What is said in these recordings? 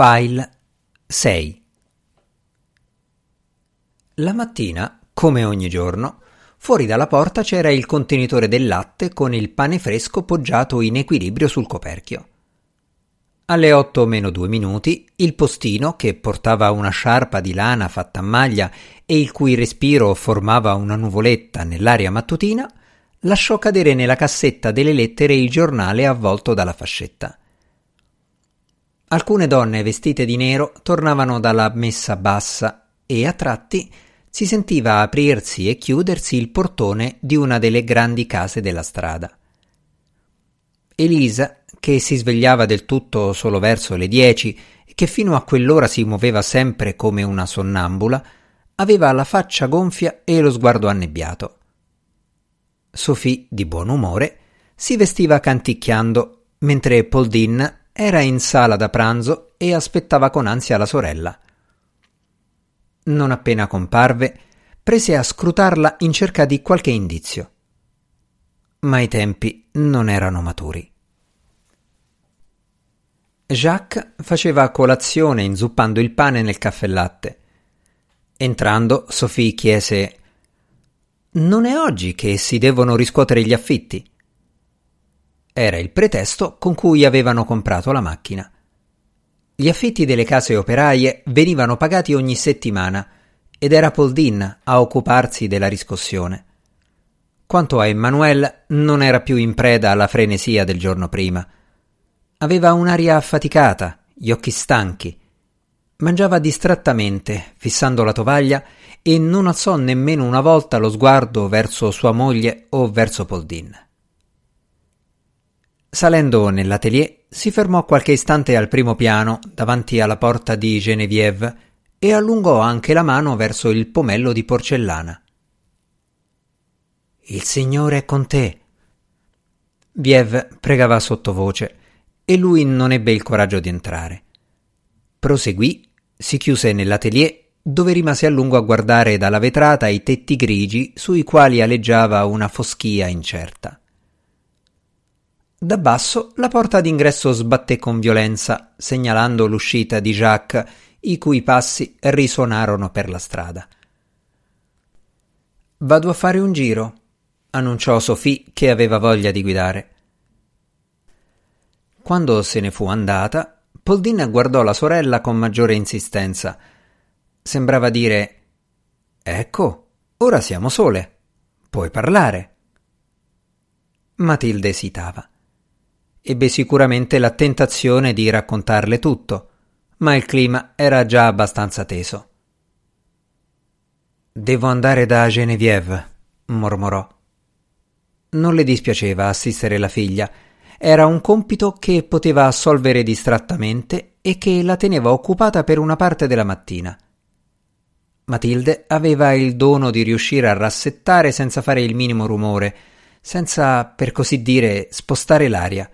File 6 La mattina, come ogni giorno, fuori dalla porta c'era il contenitore del latte con il pane fresco poggiato in equilibrio sul coperchio. Alle otto meno due minuti, il postino, che portava una sciarpa di lana fatta a maglia e il cui respiro formava una nuvoletta nell'aria mattutina, lasciò cadere nella cassetta delle lettere il giornale avvolto dalla fascetta. Alcune donne vestite di nero tornavano dalla messa bassa e a tratti si sentiva aprirsi e chiudersi il portone di una delle grandi case della strada. Elisa, che si svegliava del tutto solo verso le dieci e che fino a quell'ora si muoveva sempre come una sonnambula, aveva la faccia gonfia e lo sguardo annebbiato. Sophie, di buon umore, si vestiva canticchiando, mentre Paul Dean era in sala da pranzo e aspettava con ansia la sorella. Non appena comparve, prese a scrutarla in cerca di qualche indizio. Ma i tempi non erano maturi. Jacques faceva colazione inzuppando il pane nel caffè latte. Entrando, Sophie chiese Non è oggi che si devono riscuotere gli affitti? Era il pretesto con cui avevano comprato la macchina. Gli affitti delle case operaie venivano pagati ogni settimana ed era Paul Dean a occuparsi della riscossione. Quanto a Emmanuel, non era più in preda alla frenesia del giorno prima. Aveva un'aria affaticata, gli occhi stanchi. Mangiava distrattamente, fissando la tovaglia, e non alzò nemmeno una volta lo sguardo verso sua moglie o verso Paul Dean. Salendo nell'atelier, si fermò qualche istante al primo piano, davanti alla porta di Geneviève, e allungò anche la mano verso il pomello di porcellana. Il Signore è con te. Vieve pregava sottovoce, e lui non ebbe il coraggio di entrare. Proseguì, si chiuse nell'atelier, dove rimase a lungo a guardare dalla vetrata i tetti grigi sui quali aleggiava una foschia incerta. Da basso la porta d'ingresso sbatté con violenza, segnalando l'uscita di Jacques, i cui passi risuonarono per la strada. Vado a fare un giro, annunciò Sophie che aveva voglia di guidare. Quando se ne fu andata, Poldin guardò la sorella con maggiore insistenza. Sembrava dire Ecco, ora siamo sole. Puoi parlare. Matilde esitava ebbe sicuramente la tentazione di raccontarle tutto, ma il clima era già abbastanza teso. Devo andare da Geneviève, mormorò. Non le dispiaceva assistere la figlia, era un compito che poteva assolvere distrattamente e che la teneva occupata per una parte della mattina. Matilde aveva il dono di riuscire a rassettare senza fare il minimo rumore, senza, per così dire, spostare l'aria.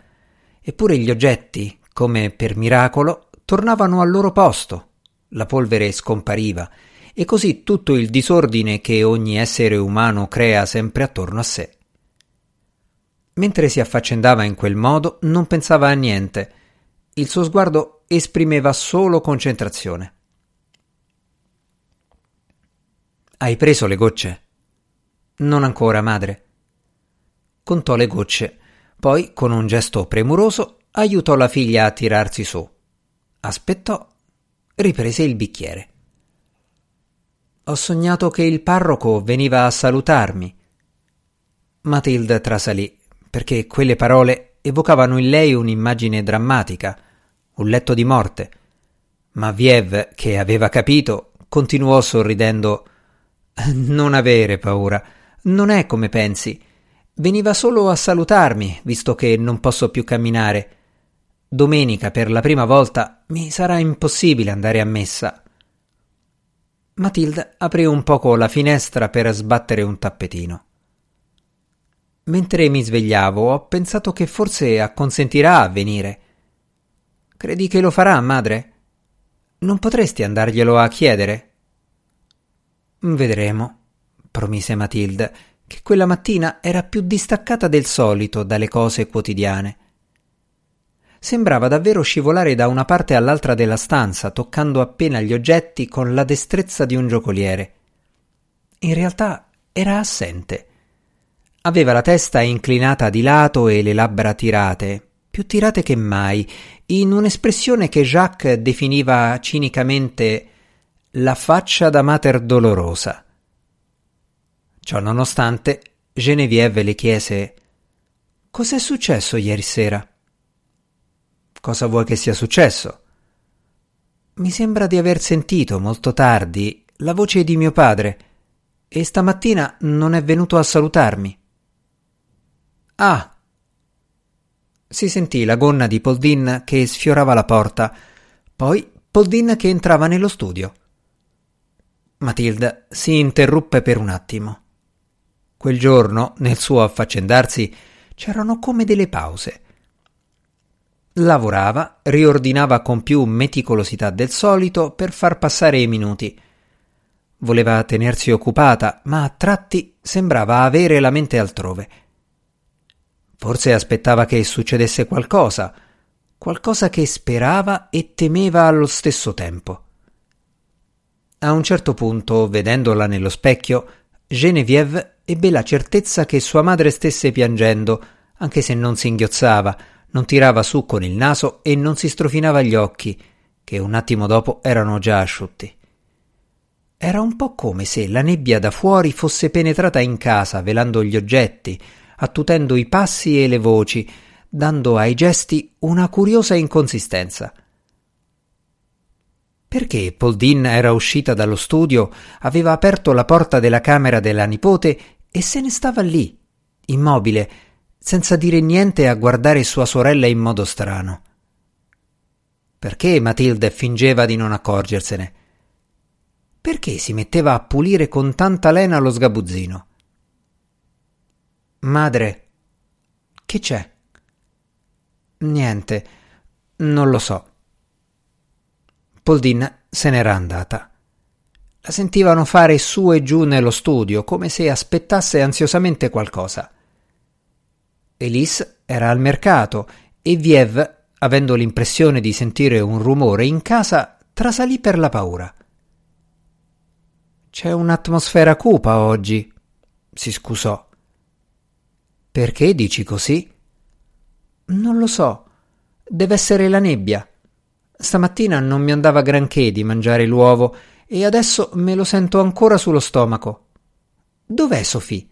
Eppure gli oggetti, come per miracolo, tornavano al loro posto. La polvere scompariva e così tutto il disordine che ogni essere umano crea sempre attorno a sé. Mentre si affaccendava in quel modo, non pensava a niente. Il suo sguardo esprimeva solo concentrazione. Hai preso le gocce? Non ancora, madre. Contò le gocce poi, con un gesto premuroso, aiutò la figlia a tirarsi su. Aspettò, riprese il bicchiere. Ho sognato che il parroco veniva a salutarmi. Matilde trasalì, perché quelle parole evocavano in lei un'immagine drammatica, un letto di morte. Ma Viev, che aveva capito, continuò sorridendo Non avere paura, non è come pensi. Veniva solo a salutarmi, visto che non posso più camminare. Domenica, per la prima volta, mi sarà impossibile andare a messa. Matilda aprì un poco la finestra per sbattere un tappetino. Mentre mi svegliavo, ho pensato che forse acconsentirà a venire. Credi che lo farà, madre? Non potresti andarglielo a chiedere? Vedremo, promise Matilda che quella mattina era più distaccata del solito dalle cose quotidiane. sembrava davvero scivolare da una parte all'altra della stanza, toccando appena gli oggetti con la destrezza di un giocoliere. In realtà era assente. Aveva la testa inclinata di lato e le labbra tirate, più tirate che mai, in un'espressione che Jacques definiva cinicamente la faccia da mater dolorosa. Ciò nonostante, Genevieve le chiese Cos'è successo ieri sera? Cosa vuoi che sia successo? Mi sembra di aver sentito molto tardi la voce di mio padre e stamattina non è venuto a salutarmi. Ah! Si sentì la gonna di Poldin che sfiorava la porta, poi Poldin che entrava nello studio. Matilda si interruppe per un attimo. Quel giorno, nel suo affaccendarsi, c'erano come delle pause. Lavorava, riordinava con più meticolosità del solito per far passare i minuti. Voleva tenersi occupata, ma a tratti sembrava avere la mente altrove. Forse aspettava che succedesse qualcosa, qualcosa che sperava e temeva allo stesso tempo. A un certo punto, vedendola nello specchio, Genevieve ebbe la certezza che sua madre stesse piangendo, anche se non si inghiozzava, non tirava su con il naso e non si strofinava gli occhi, che un attimo dopo erano già asciutti. Era un po' come se la nebbia da fuori fosse penetrata in casa, velando gli oggetti, attutendo i passi e le voci, dando ai gesti una curiosa inconsistenza. Perché Poldin era uscita dallo studio, aveva aperto la porta della camera della nipote e se ne stava lì, immobile, senza dire niente a guardare sua sorella in modo strano. Perché Matilde fingeva di non accorgersene? Perché si metteva a pulire con tanta lena lo sgabuzzino? Madre, che c'è? Niente, non lo so. Poldin se n'era andata. La sentivano fare su e giù nello studio, come se aspettasse ansiosamente qualcosa. Elise era al mercato e Viev, avendo l'impressione di sentire un rumore in casa, trasalì per la paura. C'è un'atmosfera cupa oggi, si scusò. Perché dici così? Non lo so. Deve essere la nebbia. Stamattina non mi andava granché di mangiare l'uovo e adesso me lo sento ancora sullo stomaco. Dov'è Sophie?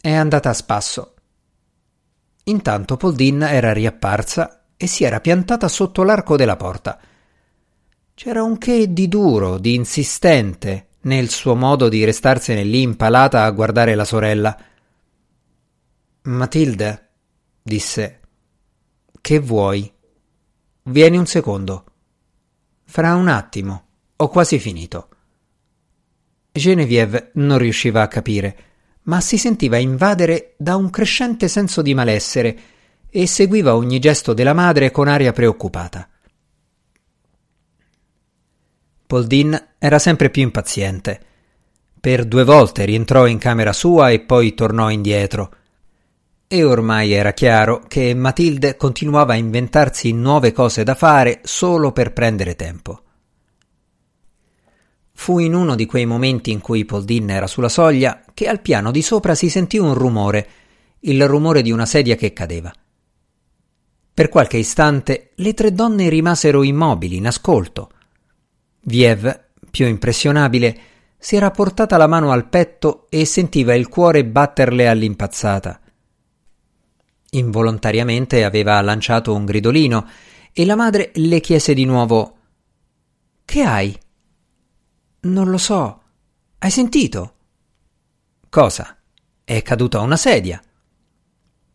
È andata a spasso. Intanto Poldin era riapparsa e si era piantata sotto l'arco della porta. C'era un che di duro, di insistente nel suo modo di restarsene lì impalata a guardare la sorella. Matilde, disse, che vuoi? Vieni un secondo. Fra un attimo, ho quasi finito. Genevieve non riusciva a capire, ma si sentiva invadere da un crescente senso di malessere e seguiva ogni gesto della madre con aria preoccupata. Poldin era sempre più impaziente. Per due volte rientrò in camera sua e poi tornò indietro. E ormai era chiaro che Matilde continuava a inventarsi nuove cose da fare solo per prendere tempo. Fu in uno di quei momenti in cui Poldin era sulla soglia che al piano di sopra si sentì un rumore, il rumore di una sedia che cadeva. Per qualche istante le tre donne rimasero immobili in ascolto, Viev, più impressionabile, si era portata la mano al petto e sentiva il cuore batterle all'impazzata. Involontariamente aveva lanciato un gridolino e la madre le chiese di nuovo Che hai? Non lo so. Hai sentito? Cosa? È caduta una sedia?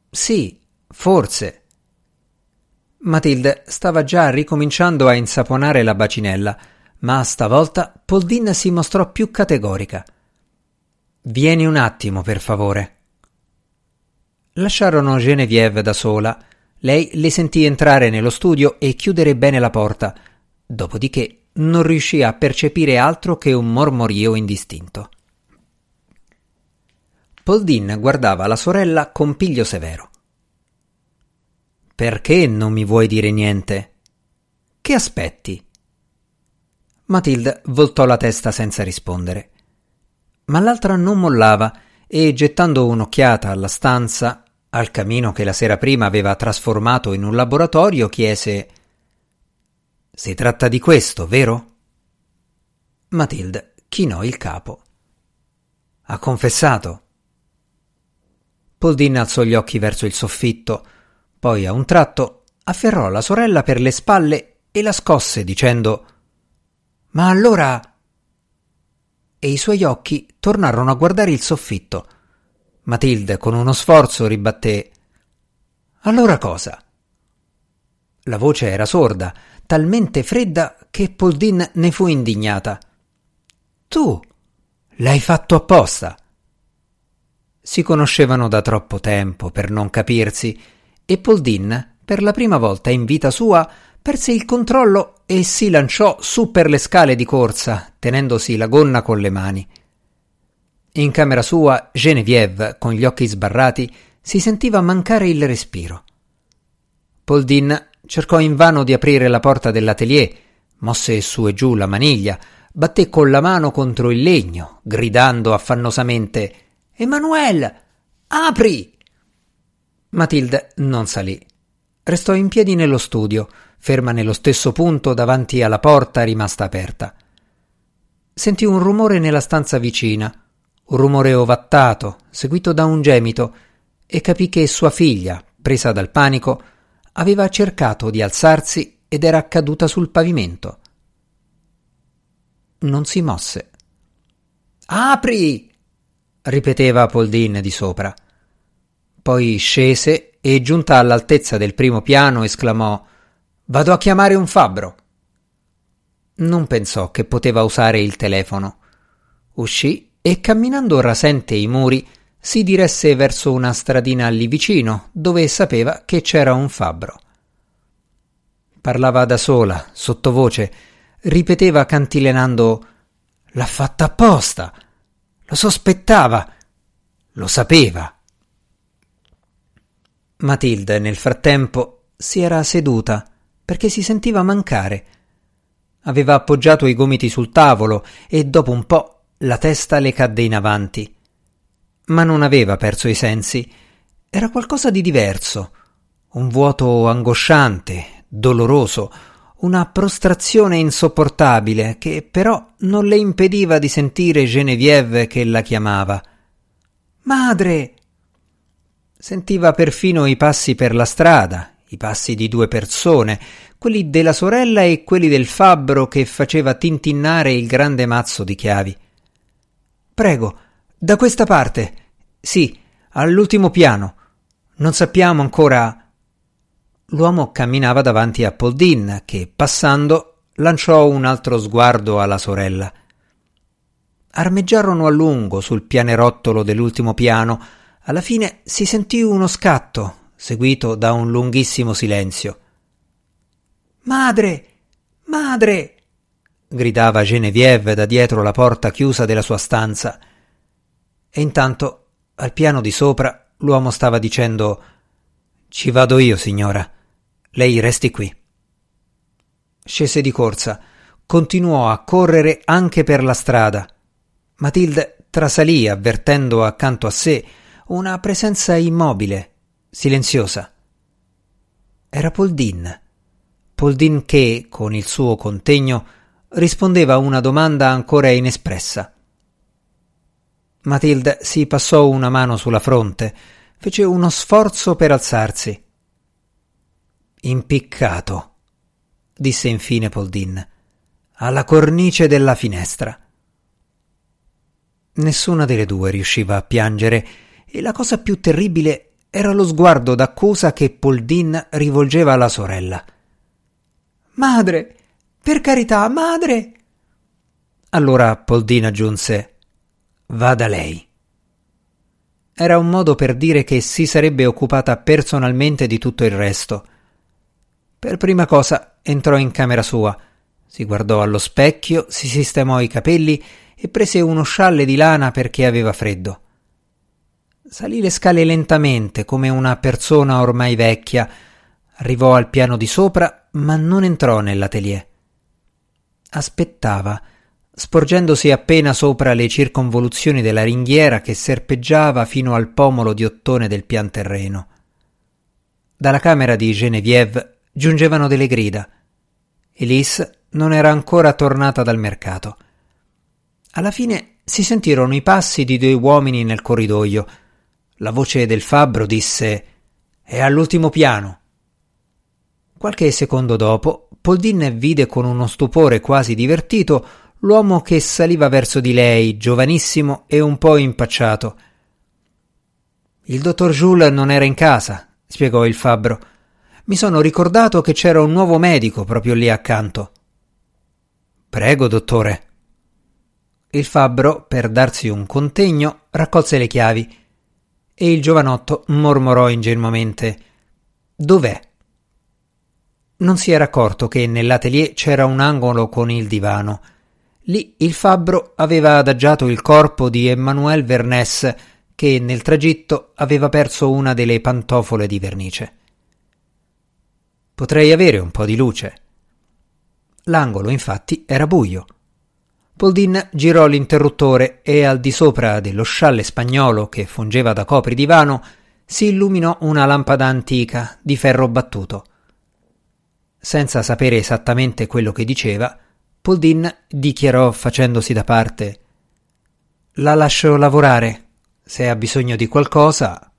Sì, forse. Matilde stava già ricominciando a insaponare la bacinella ma stavolta Poldin si mostrò più categorica. Vieni un attimo, per favore. Lasciarono Genevieve da sola. Lei le sentì entrare nello studio e chiudere bene la porta, dopodiché non riuscì a percepire altro che un mormorio indistinto. Poldin guardava la sorella con piglio severo. Perché non mi vuoi dire niente? Che aspetti? Matilde voltò la testa senza rispondere. Ma l'altra non mollava e, gettando un'occhiata alla stanza, al camino che la sera prima aveva trasformato in un laboratorio, chiese Si tratta di questo, vero? Matilde chinò il capo. Ha confessato. Poldin alzò gli occhi verso il soffitto, poi a un tratto afferrò la sorella per le spalle e la scosse dicendo Ma allora. E i suoi occhi tornarono a guardare il soffitto. Matilde, con uno sforzo, ribatté Allora cosa? La voce era sorda, talmente fredda che Poldin ne fu indignata. Tu l'hai fatto apposta. Si conoscevano da troppo tempo per non capirsi, e Poldin, per la prima volta in vita sua, perse il controllo e si lanciò su per le scale di corsa, tenendosi la gonna con le mani. In camera sua, Genevieve, con gli occhi sbarrati, si sentiva mancare il respiro. Poldin cercò invano di aprire la porta dell'atelier, mosse su e giù la maniglia, batté con la mano contro il legno, gridando affannosamente Emanuele, apri! Matilde non salì. Restò in piedi nello studio, ferma nello stesso punto davanti alla porta rimasta aperta. Sentì un rumore nella stanza vicina, un rumore ovattato, seguito da un gemito, e capì che sua figlia, presa dal panico, aveva cercato di alzarsi ed era caduta sul pavimento. Non si mosse. Apri! ripeteva Poldin di sopra. Poi scese e, giunta all'altezza del primo piano, esclamò Vado a chiamare un fabbro. Non pensò che poteva usare il telefono. Uscì e, camminando rasente i muri, si diresse verso una stradina lì vicino, dove sapeva che c'era un fabbro. Parlava da sola, sottovoce, ripeteva cantilenando L'ha fatta apposta. Lo sospettava. Lo sapeva. Matilde, nel frattempo, si era seduta perché si sentiva mancare. Aveva appoggiato i gomiti sul tavolo e dopo un po' la testa le cadde in avanti. Ma non aveva perso i sensi. Era qualcosa di diverso. Un vuoto angosciante, doloroso, una prostrazione insopportabile che però non le impediva di sentire Genevieve che la chiamava. Madre! Sentiva perfino i passi per la strada, i passi di due persone, quelli della sorella e quelli del fabbro che faceva tintinnare il grande mazzo di chiavi. Prego, da questa parte. Sì, all'ultimo piano. Non sappiamo ancora. L'uomo camminava davanti a Poldin, che, passando, lanciò un altro sguardo alla sorella. Armeggiarono a lungo sul pianerottolo dell'ultimo piano. Alla fine si sentì uno scatto, seguito da un lunghissimo silenzio. Madre. Madre. Gridava Genevieve da dietro la porta chiusa della sua stanza. E intanto, al piano di sopra, l'uomo stava dicendo Ci vado io, signora. Lei resti qui. Scese di corsa, continuò a correre anche per la strada. Matilde trasalì avvertendo accanto a sé una presenza immobile, silenziosa. Era Poldin. Poldin che, con il suo contegno, rispondeva a una domanda ancora inespressa. Matilde si passò una mano sulla fronte, fece uno sforzo per alzarsi. Impiccato, disse infine Poldin, alla cornice della finestra. Nessuna delle due riusciva a piangere e la cosa più terribile era lo sguardo d'accusa che Poldin rivolgeva alla sorella. Madre, per carità, madre. Allora Poldin aggiunse Vada lei. Era un modo per dire che si sarebbe occupata personalmente di tutto il resto per prima cosa entrò in camera sua, si guardò allo specchio, si sistemò i capelli e prese uno scialle di lana perché aveva freddo. Salì le scale lentamente, come una persona ormai vecchia. Arrivò al piano di sopra, ma non entrò nell'atelier. Aspettava, sporgendosi appena sopra le circonvoluzioni della ringhiera che serpeggiava fino al pomolo di ottone del pian terreno. Dalla camera di Genevieve giungevano delle grida. Elise non era ancora tornata dal mercato. Alla fine si sentirono i passi di due uomini nel corridoio. La voce del fabbro disse È all'ultimo piano. Qualche secondo dopo, Poldin vide con uno stupore quasi divertito l'uomo che saliva verso di lei, giovanissimo e un po' impacciato. Il dottor Jules non era in casa, spiegò il fabbro. Mi sono ricordato che c'era un nuovo medico proprio lì accanto. Prego, dottore. Il fabbro, per darsi un contegno, raccolse le chiavi e il giovanotto mormorò ingenuamente Dov'è? Non si era accorto che nell'atelier c'era un angolo con il divano. Lì il fabbro aveva adagiato il corpo di Emmanuel Vernès, che nel tragitto aveva perso una delle pantofole di vernice. Potrei avere un po' di luce. L'angolo, infatti, era buio. Poldin girò l'interruttore e al di sopra dello scialle spagnolo che fungeva da copridivano si illuminò una lampada antica di ferro battuto. Senza sapere esattamente quello che diceva, Poldin dichiarò facendosi da parte La lascio lavorare. Se ha bisogno di qualcosa,